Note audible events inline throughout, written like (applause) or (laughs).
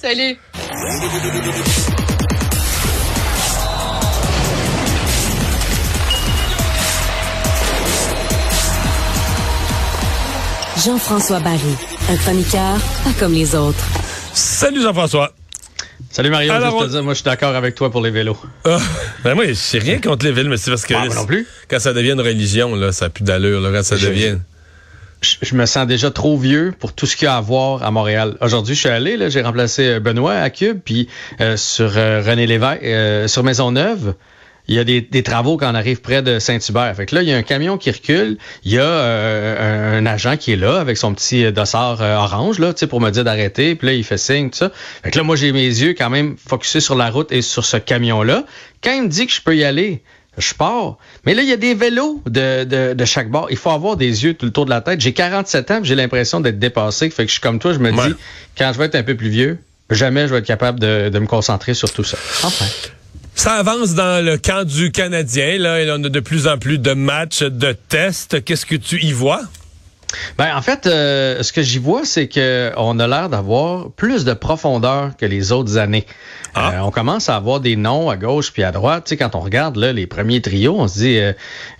Salut. Jean-François Barry, un chroniqueur pas comme les autres. Salut Jean-François. Salut Mario, Alors, juste on- te dire, moi je suis d'accord avec toi pour les vélos. Ah, ben moi, j'ai rien contre les villes, mais c'est parce que Ah, moi non plus. quand ça devient une religion, là, ça n'a plus d'allure. Là, quand ça Je- devient. Je, me sens déjà trop vieux pour tout ce qu'il y a à voir à Montréal. Aujourd'hui, je suis allé, j'ai remplacé euh, Benoît à Cube, puis euh, sur euh, René Lévesque, sur Maisonneuve, il y a des, travaux quand on arrive près de Saint-Hubert. Fait que là, il y a un camion qui recule, il y a un, agent qui est là avec son petit dossard orange, là, pour me dire d'arrêter, puis là, il fait signe, tout ça. Fait que là, moi, j'ai mes yeux quand même focusés sur la route et sur ce camion-là. Quand il me dit que je peux y aller, je pars. Mais là, il y a des vélos de, de, de chaque bord. Il faut avoir des yeux tout le tour de la tête. J'ai 47 ans, puis j'ai l'impression d'être dépassé. Fait que je suis comme toi, je me Ouais. dis, quand je vais être un peu plus vieux, jamais je vais être capable de, de me concentrer sur tout ça. Enfin. Ça avance dans le camp du Canadien. Là, et on a de plus en plus de matchs, de tests. Qu'est-ce que tu y vois? Ben, en fait, euh, ce que j'y vois, c'est que on a l'air d'avoir plus de profondeur que les autres années. Ah. Euh, on commence à avoir des noms à gauche puis à droite. Tu sais, quand on regarde là, les premiers trios, on se dit... euh,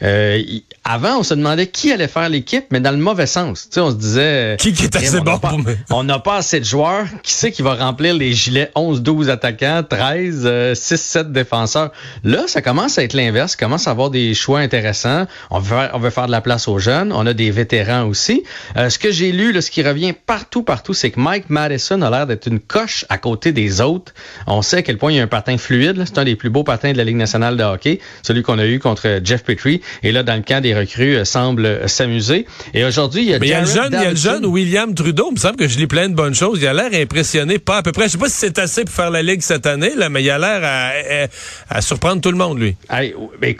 euh, avant, on se demandait qui allait faire l'équipe, mais dans le mauvais sens. Tu sais, on se disait... euh, Qui qui est assez bon pas- pour me- On n'a pas assez de joueurs. Qui c'est qui va remplir les gilets 11-12 attaquants, 13, euh, 6-7 défenseurs? Là, ça commence à être l'inverse. Ça commence à avoir des choix intéressants. On veut, faire, on veut faire de la place aux jeunes. On a des vétérans aussi. Euh, ce que j'ai lu, là, ce qui revient partout, partout, c'est que Mike Madison a l'air d'être une coche à côté des autres. On sait à quel point il y a un patin fluide. C'est un des plus beaux patins de la Ligue nationale de hockey, celui qu'on a eu contre Jeff Petrie. Et là, dans le camp des recrues, euh, semble euh, s'amuser. Et aujourd'hui, il y a Mais il y a le jeune, il y a le jeune William Trudeau. Il me semble que je lis plein de bonnes choses. Il a l'air impressionné, pas à peu près. Je sais pas si c'est assez pour faire la Ligue cette année, là, mais il a l'air à, à- à surprendre tout le monde, lui.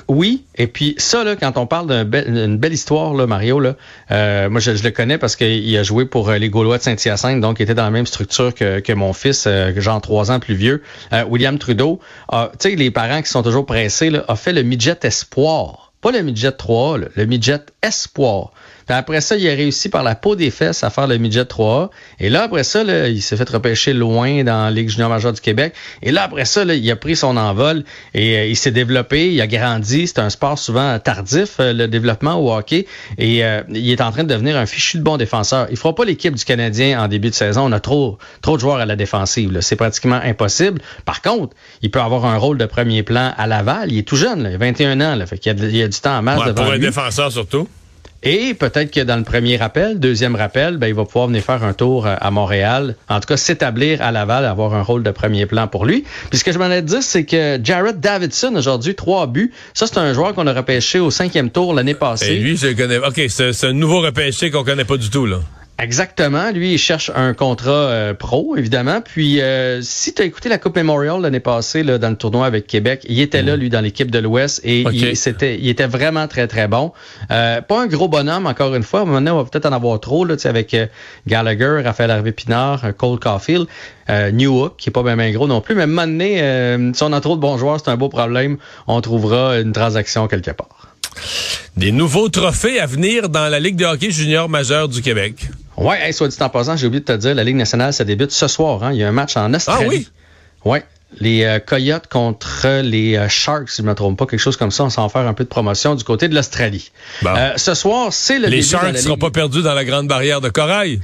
Oui, et puis ça, là, quand on parle d'une belle, belle histoire, là, Mario, là, euh, moi je, le connais parce qu'il a joué pour euh, les Gaulois de Saint-Hyacinthe, donc il était dans la même structure que, que mon fils, euh, genre trois ans plus vieux. Euh, William Trudeau, tu sais, les parents qui sont toujours pressés, là, a fait le midget espoir. Pas le midget 3, là, le midget espoir. Puis après ça, il a réussi par la peau des fesses à faire le midget 3A. Et là, après ça, là, il s'est fait repêcher loin dans la Ligue junior majeure du Québec. Et là, après ça, là, il a pris son envol et euh, il s'est développé, il a grandi. C'est un sport souvent tardif, euh, le développement au hockey. Et euh, il est en train de devenir un fichu de bon défenseur. Il fera pas l'équipe du Canadien en début de saison. On a trop, trop de joueurs à la défensive. C'est pratiquement impossible. Par contre, il peut avoir un rôle de premier plan à Laval. Il est tout jeune, là, il a 21 ans. Là, fait qu'il y a, il y a du temps en masse Ouais, devant pour un défenseur surtout. Et peut-être que dans le premier rappel, deuxième rappel, ben, il va pouvoir venir faire un tour euh, à Montréal. En tout cas, s'établir à Laval, avoir un rôle de premier plan pour lui. Puis ce que je m'en ai dit, c'est que Jared Davidson, aujourd'hui, trois buts. Ça, c'est un joueur qu'on a repêché au cinquième tour l'année passée. Et lui, je le connais. OK, c'est c'est un nouveau repêché qu'on connaît pas du tout, là. Exactement. Lui, il cherche un contrat euh, pro, évidemment. Puis, euh, si tu as écouté la Coupe Memorial l'année passée là, dans le tournoi avec Québec, il était là, lui, dans l'équipe de l'Ouest, et il, c'était, il était vraiment très, très bon. Euh, pas un gros bonhomme, encore une fois. Maintenant, on va peut-être en avoir trop, là, tu sais, avec euh, Gallagher, Raphaël Harvey-Pinard, euh, Cole Caulfield, euh, Newhook, qui est pas bien bien gros non plus. Mais maintenant, si on a trop de bons joueurs, c'est un beau problème. On trouvera une transaction quelque part. Des nouveaux trophées à venir dans la Ligue de hockey junior majeure du Québec. Ouais, hey, soit dit en passant, j'ai oublié de te dire, la Ligue nationale, ça débute ce soir. Hein. Il y a un match en Australie. Ah oui? Ouais. Les euh, Coyotes contre les euh, Sharks, si je ne me trompe pas, quelque chose comme ça. On s'en faire un peu de promotion du côté de l'Australie. Bon. Euh, ce soir, c'est le Les début Sharks ne seront pas perdus dans la grande barrière de corail.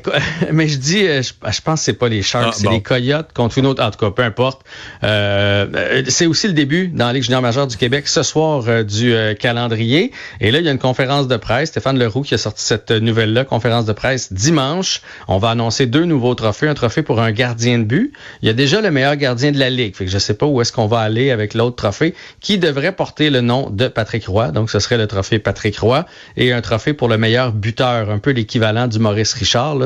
(laughs) Mais je dis, euh, je, je pense que c'est pas les Sharks, Ah, c'est bon. les Coyotes contre une autre. En tout cas, peu importe. Euh, euh, c'est aussi le début dans la Ligue junior majeure du Québec ce soir euh, du euh, calendrier. Et là, il y a une conférence de presse. Stéphane Leroux qui a sorti cette nouvelle-là, conférence de presse dimanche. On va annoncer deux nouveaux trophées. Un trophée pour un gardien de but. Il y a déjà le meilleur gardien de la Ligue. Fait que je sais pas où est-ce qu'on va aller avec l'autre trophée qui devrait porter le nom de Patrick Roy. Donc, ce serait le trophée Patrick Roy. Et un trophée pour le meilleur buteur, un peu l'équivalent du Maurice Richard.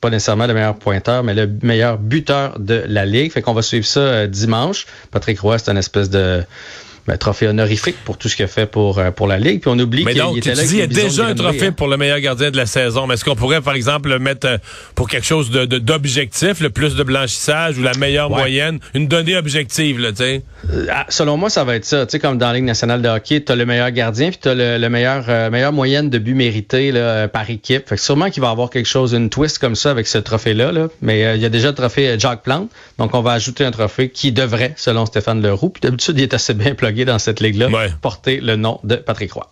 Pas nécessairement le meilleur pointeur, mais le meilleur buteur de la Ligue. Fait qu'on va suivre ça euh, dimanche. Patrick Roy, c'est une espèce de ben, trophée honorifique pour tout ce qu'il a fait pour, euh, pour la Ligue. Puis on oublie qu'il était là. il y a déjà un trophée hein. pour le meilleur gardien de la saison. Mais est-ce qu'on pourrait, par exemple, le mettre euh, pour quelque chose de, d'objectif, le plus de blanchissage ou la meilleure moyenne, une donnée objective, là, tu sais? Euh, ah, selon moi, ça va être ça. Tu sais, comme dans la Ligue nationale de hockey, tu as le meilleur gardien puis tu as le, meilleur, meilleure moyenne de buts mérités là, par équipe. Fait que sûrement qu'il va y avoir quelque chose, une twist comme ça avec ce trophée-là. Là. Mais il y a déjà le trophée Jack Plante. Donc, on va ajouter un trophée qui devrait, selon Stéphane Leroux, puis d'habitude, il est assez bien plugué dans cette ligue-là, porter le nom de Patrick Roy.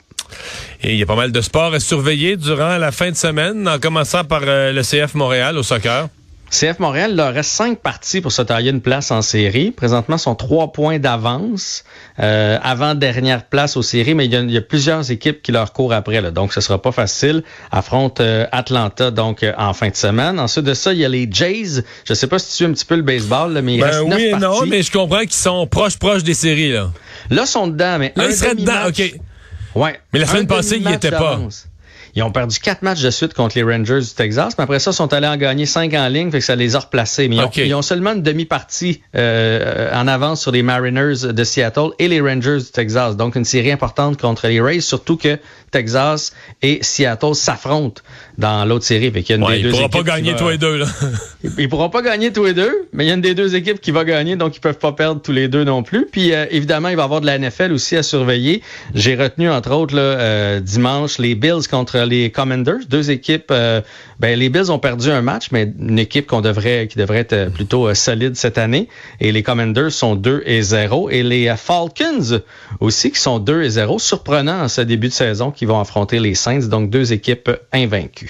Et il y a pas mal de sports à surveiller durant la fin de semaine, en commençant par euh, le CF Montréal au soccer. CF Montréal, il leur reste cinq parties pour se tailler une place en série. Présentement, sont trois points d'avance euh, avant dernière place aux séries, mais il y, a, plusieurs équipes qui leur courent après, là, donc ce sera pas facile. Affronte euh, Atlanta donc euh, en fin de semaine. Ensuite de ça, il y a les Jays. Je sais pas si tu suis un petit peu le baseball, mais il ben reste oui et non, mais je comprends qu'ils sont proches proches des séries là. Là, ils sont dedans, mais là, ils seraient dedans. Ok. Ouais. Mais la semaine passée, ils n'y étaient pas. Ils ont perdu quatre matchs de suite contre les Rangers du Texas, mais après ça, ils sont allés en gagner cinq en ligne, fait que ça les a replacés. Mais ils, ont, seulement une demi-partie euh, en avance sur les Mariners de Seattle et les Rangers du Texas. Donc, une série importante contre les Rays, surtout que Texas et Seattle s'affrontent dans l'autre série. Fait qu'il y a une des ils ne pourront pas gagner tous les deux. Là. (laughs) ils, pourront pas gagner tous les deux, mais il y a une des deux équipes qui va gagner, donc ils peuvent pas perdre tous les deux non plus. Puis euh, évidemment, il va y avoir de la NFL aussi à surveiller. J'ai retenu entre autres là, euh, dimanche les Bills contre les Commanders, deux équipes. Euh, ben, les Bills ont perdu un match, mais une équipe qu'on devrait, qui devrait être plutôt euh, solide cette année. Et les Commanders sont 2 et 0. Et les euh, Falcons aussi, qui sont 2 et 0. Surprenant en ce début de saison, qui vont affronter les Saints. Donc, deux équipes invaincues.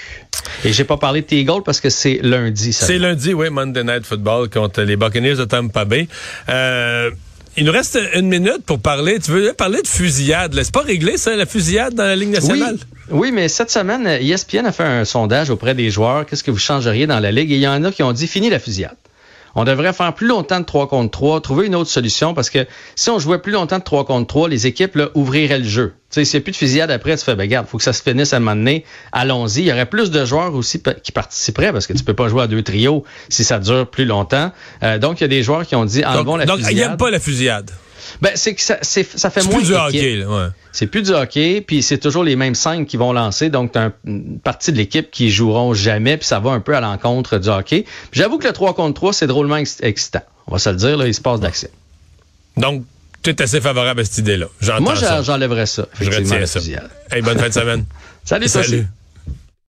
Et j'ai pas parlé de T-Gold parce que c'est lundi. C'est lundi, oui, Monday Night Football contre les Buccaneers de Tampa Bay. Euh, il nous reste une minute pour parler. Tu veux parler de fusillade? C'est pas réglé, ça, la fusillade dans la Ligue nationale? Oui. mais cette semaine, ESPN a fait un sondage auprès des joueurs. Qu'est-ce que vous changeriez dans la Ligue? Et il y en a qui ont dit fini la fusillade. On devrait faire plus longtemps de 3 contre 3, trouver une autre solution parce que si on jouait plus longtemps de 3 contre 3, les équipes là, ouvriraient le jeu. S'il n'y a plus de fusillade après, tu fais, ben, regarde, faut que ça se finisse à un moment donné. Allons-y. Il y aurait plus de joueurs aussi qui participeraient parce que tu peux pas jouer à deux trios si ça dure plus longtemps. Euh, donc, il y a des joueurs qui ont dit, enlevons la donc, fusillade. Donc, ils n'aiment pas la fusillade. Ben, c'est que ça, ça fait moins plus du hockey, ouais. C'est plus du hockey, puis c'est toujours les mêmes cinq qui vont lancer, donc tu une partie de l'équipe qui joueront jamais, puis ça va un peu à l'encontre du hockey. J'avoue que le 3 contre 3, c'est drôlement excitant. On va se le dire, là, il se passe d'accès. Donc, tu es assez favorable à cette idée-là. Moi, j'enlèverais ça. Je retiens ça. Hey, bonne fin de semaine. (laughs) Salut, Salut.